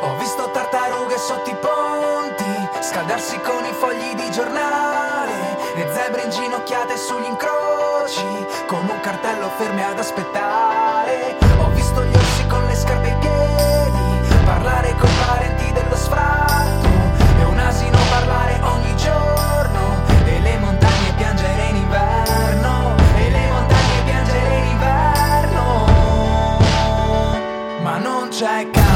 Ho visto tartarughe sotto i ponti, scaldarsi con i fogli di giornale, le zebre inginocchiate sugli incroci, con un cartello ferme ad aspettare. Ho visto gli orsi con le scarpe ai piedi, parlare con parenti dello sfratto, e un asino parlare ogni giorno, e le montagne piangere in inverno, e le montagne piangere in inverno, ma non c'è casa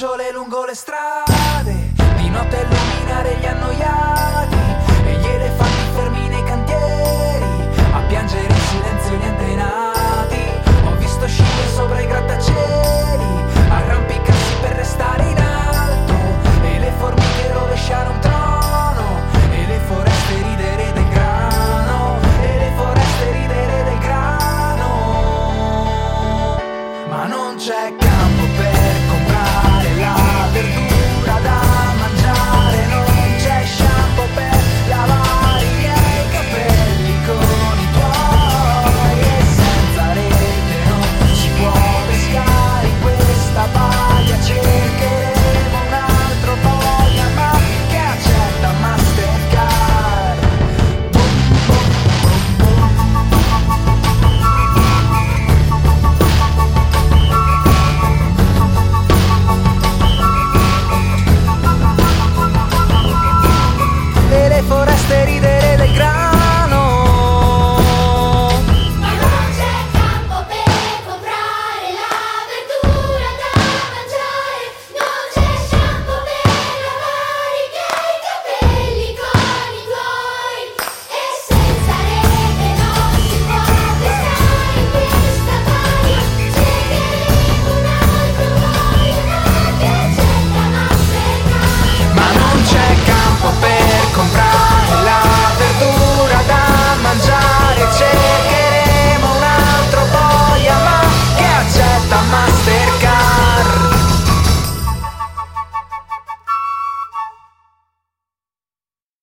lucciole lungo le strade, di notte illuminare gli annoiati e gli elefanti fermi nei cantieri, a piangere in silenzio gli antenati. Ho visto scivolare sopra i grattacieli, arrampicarsi per restare in alto e le formiche rovesciare un trono e le foreste ridere del grano e le foreste ridere del grano. Ma non c'è campo